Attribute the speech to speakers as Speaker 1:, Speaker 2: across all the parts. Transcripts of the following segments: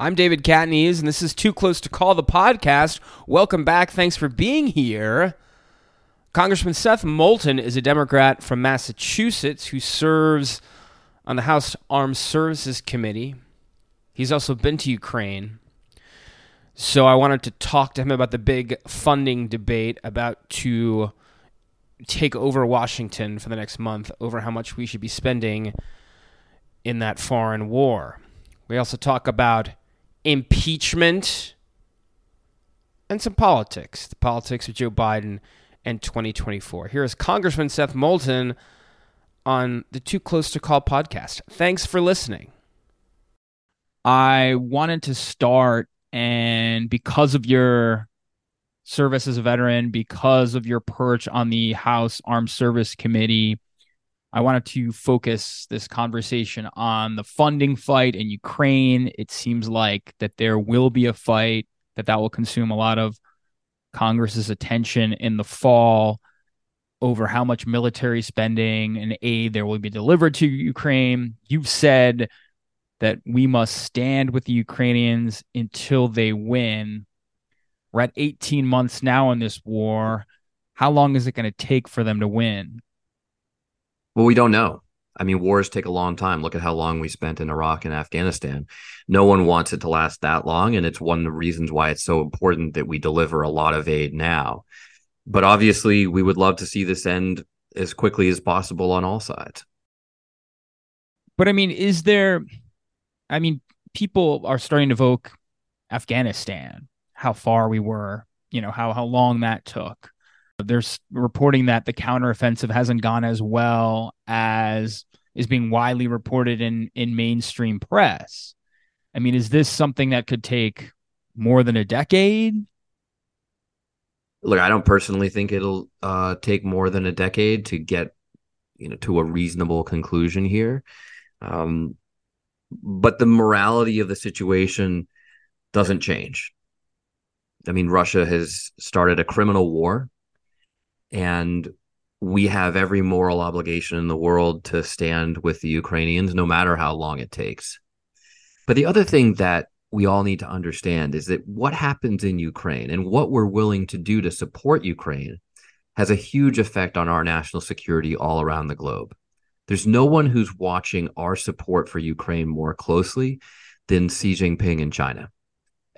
Speaker 1: I'm David Catanese, and this is Too Close to Call the podcast. Welcome back. Thanks for being here. Congressman Seth Moulton is a Democrat from Massachusetts who serves on the House Armed Services Committee. He's also been to Ukraine. So I wanted to talk to him about the big funding debate about to take over Washington for the next month over how much we should be spending in that foreign war. We also talk about impeachment and some politics, the politics of Joe Biden and 2024. Here is Congressman Seth Moulton on the Too Close to Call podcast. Thanks for listening.
Speaker 2: I wanted to start, and because of your service as a veteran, because of your perch on the House Armed Service Committee, I wanted to focus this conversation on the funding fight in Ukraine. It seems like that there will be a fight that that will consume a lot of Congress's attention in the fall over how much military spending and aid there will be delivered to Ukraine. You've said that we must stand with the Ukrainians until they win. We're at 18 months now in this war. How long is it going to take for them to win?
Speaker 3: Well, we don't know. I mean, wars take a long time. Look at how long we spent in Iraq and Afghanistan. No one wants it to last that long. And it's one of the reasons why it's so important that we deliver a lot of aid now. But obviously, we would love to see this end as quickly as possible on all sides.
Speaker 2: But I mean, is there, I mean, people are starting to evoke Afghanistan, how far we were, you know, how, how long that took. There's reporting that the counteroffensive hasn't gone as well as is being widely reported in in mainstream press. I mean, is this something that could take more than a decade?
Speaker 3: Look, I don't personally think it'll uh, take more than a decade to get you know to a reasonable conclusion here. Um, but the morality of the situation doesn't change. I mean, Russia has started a criminal war and we have every moral obligation in the world to stand with the Ukrainians, no matter how long it takes. But the other thing that we all need to understand is that what happens in Ukraine and what we're willing to do to support Ukraine has a huge effect on our national security all around the globe. There's no one who's watching our support for Ukraine more closely than Xi Jinping in China.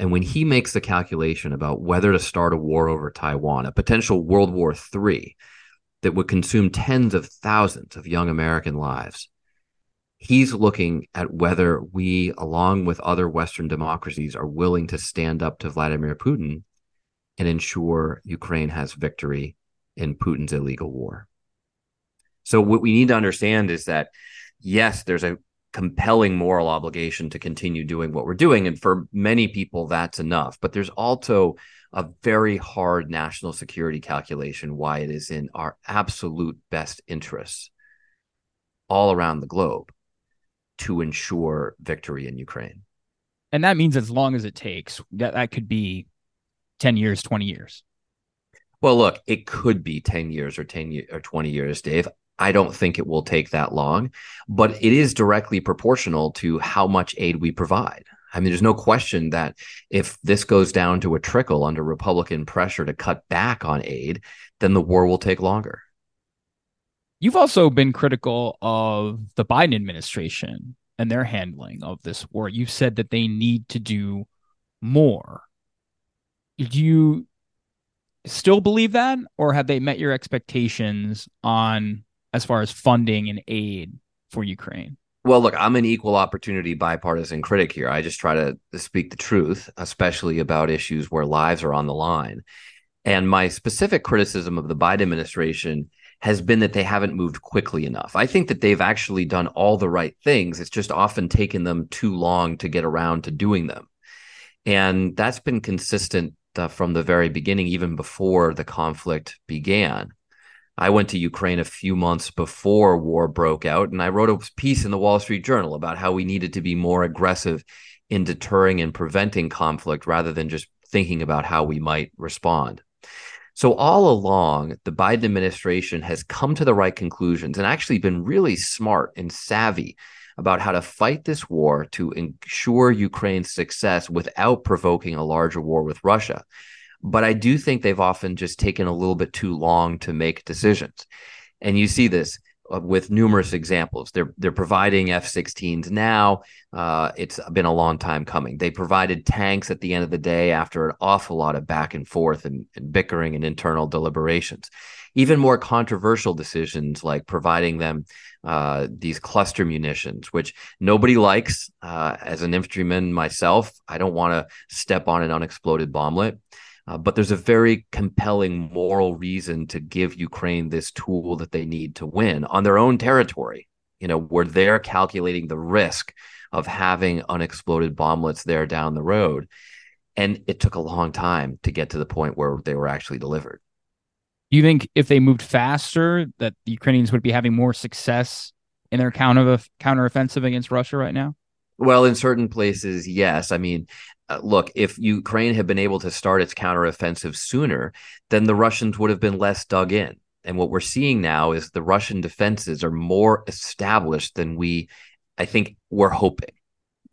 Speaker 3: And when he makes the calculation about whether to start a war over Taiwan, a potential World War III that would consume tens of thousands of young American lives, he's looking at whether we, along with other Western democracies, are willing to stand up to Vladimir Putin and ensure Ukraine has victory in Putin's illegal war. So, what we need to understand is that, yes, there's a compelling moral obligation to continue doing what we're doing. And for many people, that's enough. But there's also a very hard national security calculation why it is in our absolute best interests all around the globe to ensure victory in Ukraine.
Speaker 2: And that means as long as it takes, that, that could be 10 years, 20 years.
Speaker 3: Well, look, it could be 10 years or 10 years or 20 years, Dave. I don't think it will take that long, but it is directly proportional to how much aid we provide. I mean, there's no question that if this goes down to a trickle under Republican pressure to cut back on aid, then the war will take longer.
Speaker 2: You've also been critical of the Biden administration and their handling of this war. You've said that they need to do more. Do you still believe that, or have they met your expectations on as far as funding and aid for Ukraine?
Speaker 3: Well, look, I'm an equal opportunity bipartisan critic here. I just try to speak the truth, especially about issues where lives are on the line. And my specific criticism of the Biden administration has been that they haven't moved quickly enough. I think that they've actually done all the right things. It's just often taken them too long to get around to doing them. And that's been consistent uh, from the very beginning, even before the conflict began. I went to Ukraine a few months before war broke out, and I wrote a piece in the Wall Street Journal about how we needed to be more aggressive in deterring and preventing conflict rather than just thinking about how we might respond. So, all along, the Biden administration has come to the right conclusions and actually been really smart and savvy about how to fight this war to ensure Ukraine's success without provoking a larger war with Russia. But I do think they've often just taken a little bit too long to make decisions. And you see this uh, with numerous examples. They're they're providing F-16s now. Uh, it's been a long time coming. They provided tanks at the end of the day after an awful lot of back and forth and, and bickering and internal deliberations. Even more controversial decisions like providing them uh, these cluster munitions, which nobody likes. Uh, as an infantryman myself, I don't want to step on an unexploded bomblet. Uh, but there's a very compelling moral reason to give Ukraine this tool that they need to win on their own territory, you know, where they're calculating the risk of having unexploded bomblets there down the road. And it took a long time to get to the point where they were actually delivered.
Speaker 2: Do you think if they moved faster, that the Ukrainians would be having more success in their counter counteroffensive against Russia right now?
Speaker 3: Well, in certain places, yes. I mean, Uh, look, if Ukraine had been able to start its counteroffensive sooner, then the Russians would have been less dug in. And what we're seeing now is the Russian defenses are more established than we, I think, were hoping.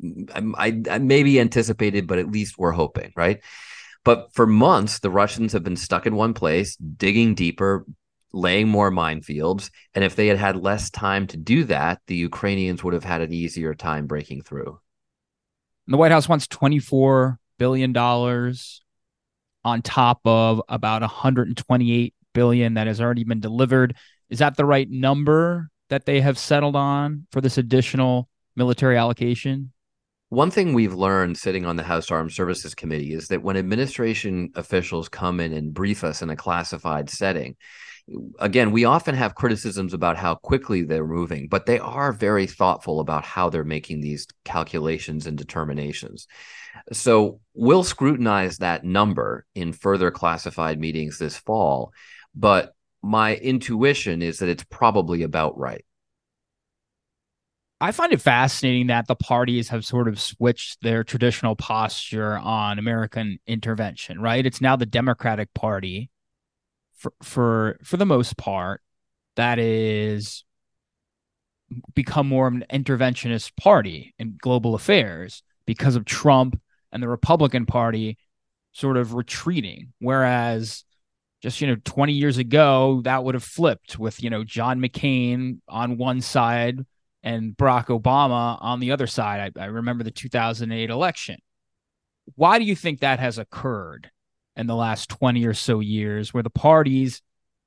Speaker 3: Mm, I, I maybe anticipated, but at least we're hoping, right? But for months, the Russians have been stuck in one place, digging deeper, laying more minefields. And if they had had less time to do that, the Ukrainians would have had an easier time breaking through.
Speaker 2: And the White House wants $24 billion on top of about 128 billion that has already been delivered. Is that the right number that they have settled on for this additional military allocation?
Speaker 3: One thing we've learned sitting on the House Armed Services Committee is that when administration officials come in and brief us in a classified setting, again, we often have criticisms about how quickly they're moving, but they are very thoughtful about how they're making these calculations and determinations. So we'll scrutinize that number in further classified meetings this fall, but my intuition is that it's probably about right.
Speaker 2: I find it fascinating that the parties have sort of switched their traditional posture on American intervention, right? It's now the Democratic Party for for for the most part that is become more of an interventionist party in global affairs because of Trump and the Republican Party sort of retreating. Whereas just you know 20 years ago that would have flipped with you know John McCain on one side and Barack Obama on the other side. I, I remember the 2008 election. Why do you think that has occurred in the last 20 or so years where the parties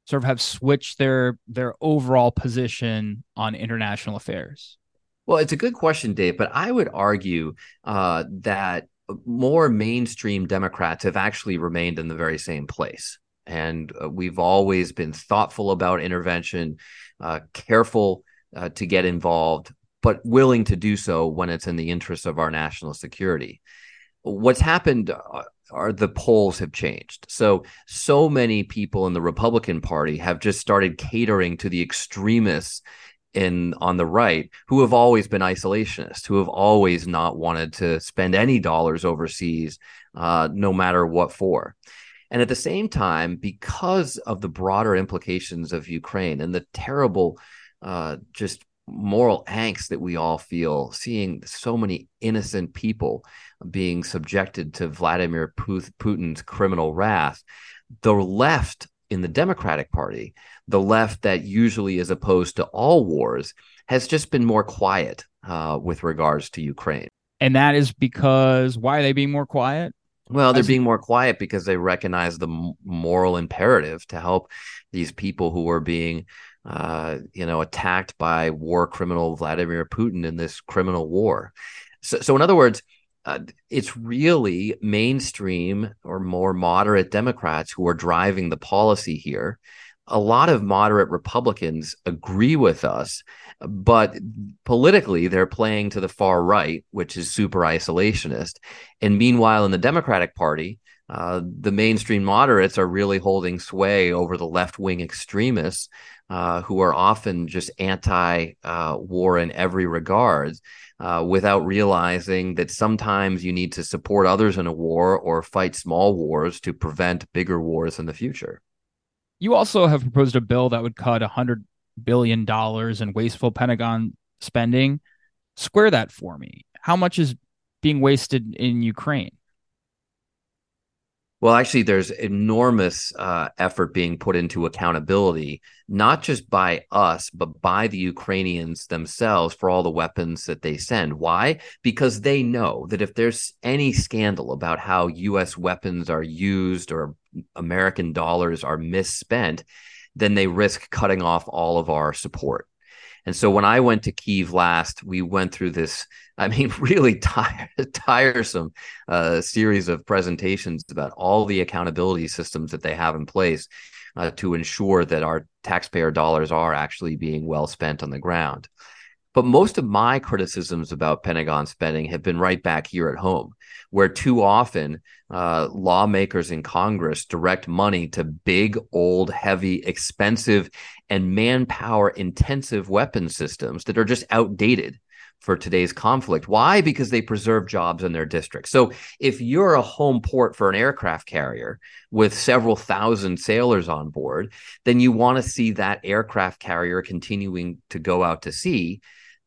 Speaker 2: sort of have switched their their overall position on international affairs?
Speaker 3: Well, it's a good question, Dave, but I would argue uh, that more mainstream Democrats have actually remained in the very same place. And uh, we've always been thoughtful about intervention, uh, careful uh, to get involved, but willing to do so when it's in the interest of our national security. What's happened uh, are the polls have changed. So so many people in the Republican Party have just started catering to the extremists in on the right who have always been isolationists, who have always not wanted to spend any dollars overseas, uh, no matter what for. And at the same time, because of the broader implications of Ukraine and the terrible, uh, just moral angst that we all feel seeing so many innocent people being subjected to Vladimir Putin's criminal wrath, the left in the Democratic Party, the left that usually is opposed to all wars, has just been more quiet uh, with regards to Ukraine.
Speaker 2: And that is because why are they being more quiet?
Speaker 3: Well, they're being more quiet because they recognize the moral imperative to help these people who are being, uh, you know, attacked by war criminal Vladimir Putin in this criminal war. So, so in other words, uh, it's really mainstream or more moderate Democrats who are driving the policy here. A lot of moderate Republicans agree with us, but politically they're playing to the far right, which is super isolationist. And meanwhile, in the Democratic Party, uh, the mainstream moderates are really holding sway over the left wing extremists uh, who are often just anti uh, war in every regard uh, without realizing that sometimes you need to support others in a war or fight small wars to prevent bigger wars in the future.
Speaker 2: You also have proposed a bill that would cut $100 billion in wasteful Pentagon spending. Square that for me. How much is being wasted in Ukraine?
Speaker 3: Well, actually, there's enormous uh, effort being put into accountability, not just by us, but by the Ukrainians themselves for all the weapons that they send. Why? Because they know that if there's any scandal about how U.S. weapons are used or American dollars are misspent, then they risk cutting off all of our support. And so when I went to Kiev last, we went through this, I mean, really tire, tiresome uh, series of presentations about all the accountability systems that they have in place uh, to ensure that our taxpayer dollars are actually being well spent on the ground. But most of my criticisms about Pentagon spending have been right back here at home, where too often uh, lawmakers in Congress direct money to big, old, heavy, expensive, and manpower intensive weapon systems that are just outdated for today's conflict. Why? Because they preserve jobs in their district. So if you're a home port for an aircraft carrier with several thousand sailors on board, then you want to see that aircraft carrier continuing to go out to sea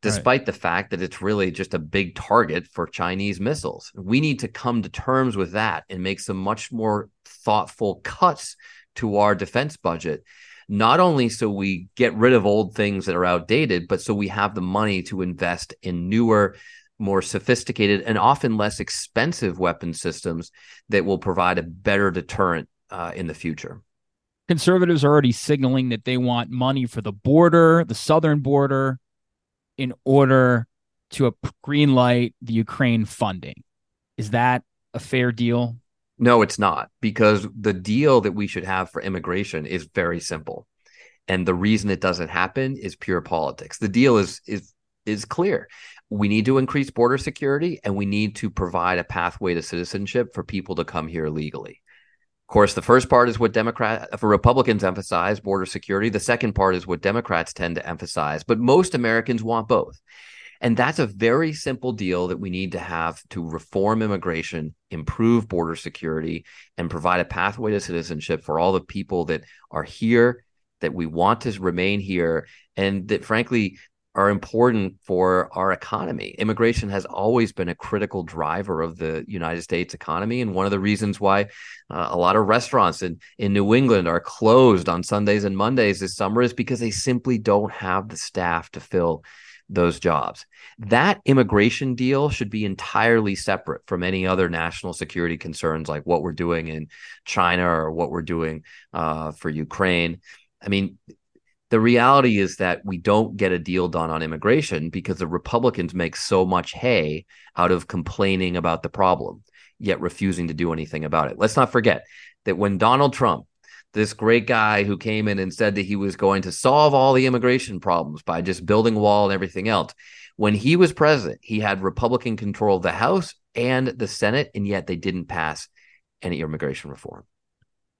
Speaker 3: despite right. the fact that it's really just a big target for Chinese missiles. We need to come to terms with that and make some much more thoughtful cuts to our defense budget. Not only so we get rid of old things that are outdated, but so we have the money to invest in newer, more sophisticated, and often less expensive weapon systems that will provide a better deterrent uh, in the future.
Speaker 2: Conservatives are already signaling that they want money for the border, the southern border, in order to green light the Ukraine funding. Is that a fair deal?
Speaker 3: No, it's not, because the deal that we should have for immigration is very simple. And the reason it doesn't happen is pure politics. The deal is is is clear. We need to increase border security and we need to provide a pathway to citizenship for people to come here legally. Of course, the first part is what Democrat for Republicans emphasize border security. The second part is what Democrats tend to emphasize, but most Americans want both. And that's a very simple deal that we need to have to reform immigration, improve border security, and provide a pathway to citizenship for all the people that are here, that we want to remain here, and that frankly are important for our economy. Immigration has always been a critical driver of the United States economy. And one of the reasons why uh, a lot of restaurants in, in New England are closed on Sundays and Mondays this summer is because they simply don't have the staff to fill those jobs. That immigration deal should be entirely separate from any other national security concerns like what we're doing in China or what we're doing uh, for Ukraine. I mean, the reality is that we don't get a deal done on immigration because the Republicans make so much hay out of complaining about the problem, yet refusing to do anything about it. Let's not forget that when Donald Trump, this great guy who came in and said that he was going to solve all the immigration problems by just building a wall and everything else, when he was president, he had Republican control of the House and the Senate, and yet they didn't pass any immigration reform.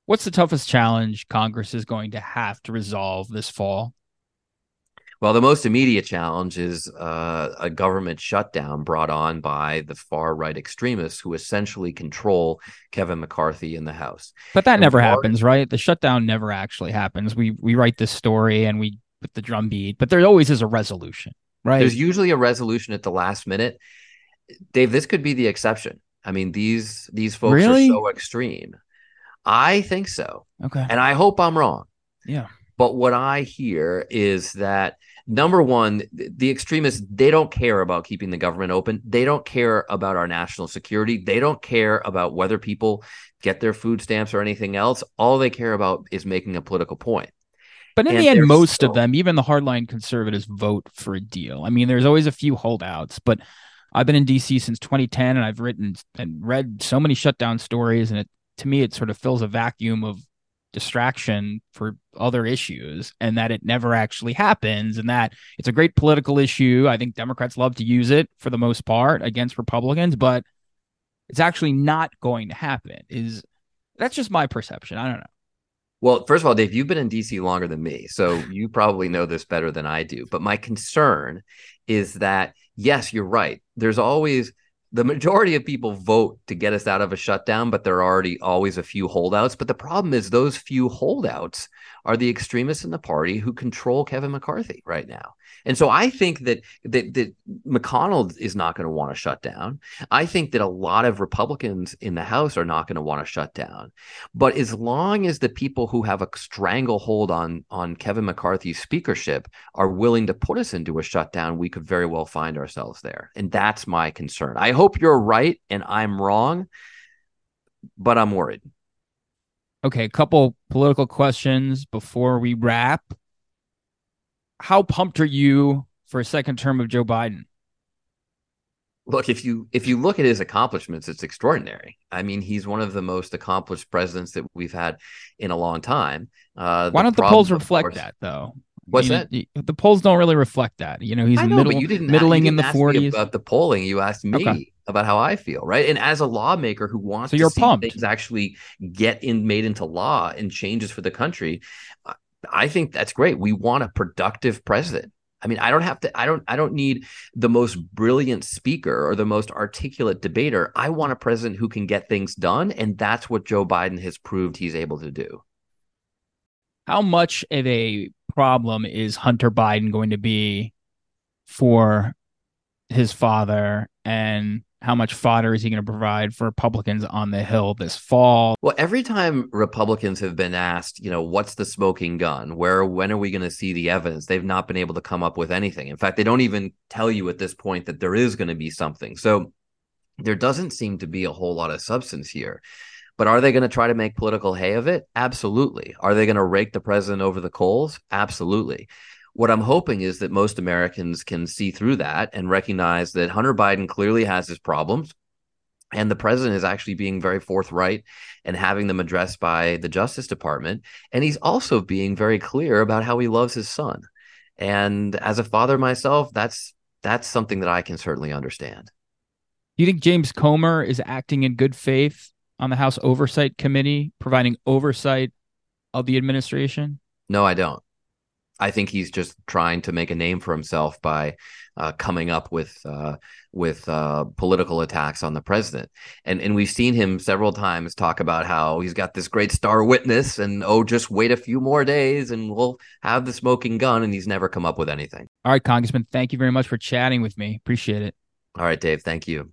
Speaker 2: What's the toughest challenge Congress is going to have to resolve this fall?
Speaker 3: Well, the most immediate challenge is uh, a government shutdown brought on by the far right extremists who essentially control Kevin McCarthy in the House.
Speaker 2: But that and never happens, right? The shutdown never actually happens. We we write this story and we put the drumbeat, but there always is a resolution, right?
Speaker 3: There's usually a resolution at the last minute. Dave, this could be the exception. I mean, these these folks really? are so extreme. I think so.
Speaker 2: Okay.
Speaker 3: And I hope I'm wrong.
Speaker 2: Yeah.
Speaker 3: But what I hear is that number one, the extremists, they don't care about keeping the government open. They don't care about our national security. They don't care about whether people get their food stamps or anything else. All they care about is making a political point.
Speaker 2: But in and the end, most of them, even the hardline conservatives, vote for a deal. I mean, there's always a few holdouts, but I've been in DC since 2010 and I've written and read so many shutdown stories, and it to me it sort of fills a vacuum of distraction for other issues and that it never actually happens and that it's a great political issue. I think Democrats love to use it for the most part against Republicans, but it's actually not going to happen. Is that's just my perception. I don't know.
Speaker 3: Well, first of all, Dave, you've been in DC longer than me, so you probably know this better than I do. But my concern is that yes, you're right. There's always the majority of people vote to get us out of a shutdown, but there are already always a few holdouts. But the problem is those few holdouts are the extremists in the party who control Kevin McCarthy right now. And so I think that that, that McConnell is not going to want to shut down. I think that a lot of Republicans in the House are not going to want to shut down. But as long as the people who have a stranglehold on on Kevin McCarthy's speakership are willing to put us into a shutdown, we could very well find ourselves there. And that's my concern. I hope you're right and I'm wrong, but I'm worried.
Speaker 2: Okay, a couple political questions before we wrap how pumped are you for a second term of Joe Biden?
Speaker 3: Look, if you if you look at his accomplishments, it's extraordinary. I mean, he's one of the most accomplished presidents that we've had in a long time.
Speaker 2: Uh, Why don't the polls reflect course, that, though?
Speaker 3: What's
Speaker 2: mean, that? The polls don't really reflect that. You know, he's know, middle, you middling
Speaker 3: you
Speaker 2: didn't in the forties.
Speaker 3: About the polling, you asked me okay. About how I feel, right? And as a lawmaker who wants
Speaker 2: so you're
Speaker 3: to see
Speaker 2: pumped.
Speaker 3: things actually get in made into law and changes for the country, I think that's great. We want a productive president. I mean, I don't have to I don't I don't need the most brilliant speaker or the most articulate debater. I want a president who can get things done and that's what Joe Biden has proved he's able to do.
Speaker 2: How much of a problem is Hunter Biden going to be for his father and how much fodder is he going to provide for Republicans on the Hill this fall?
Speaker 3: Well, every time Republicans have been asked, you know, what's the smoking gun? Where, when are we going to see the evidence? They've not been able to come up with anything. In fact, they don't even tell you at this point that there is going to be something. So there doesn't seem to be a whole lot of substance here. But are they going to try to make political hay of it? Absolutely. Are they going to rake the president over the coals? Absolutely. What I'm hoping is that most Americans can see through that and recognize that Hunter Biden clearly has his problems. And the president is actually being very forthright and having them addressed by the Justice Department. And he's also being very clear about how he loves his son. And as a father myself, that's that's something that I can certainly understand.
Speaker 2: Do you think James Comer is acting in good faith on the House Oversight Committee, providing oversight of the administration?
Speaker 3: No, I don't. I think he's just trying to make a name for himself by uh, coming up with uh, with uh, political attacks on the president, and and we've seen him several times talk about how he's got this great star witness, and oh, just wait a few more days, and we'll have the smoking gun, and he's never come up with anything.
Speaker 2: All right, Congressman, thank you very much for chatting with me. Appreciate it.
Speaker 3: All right, Dave, thank you.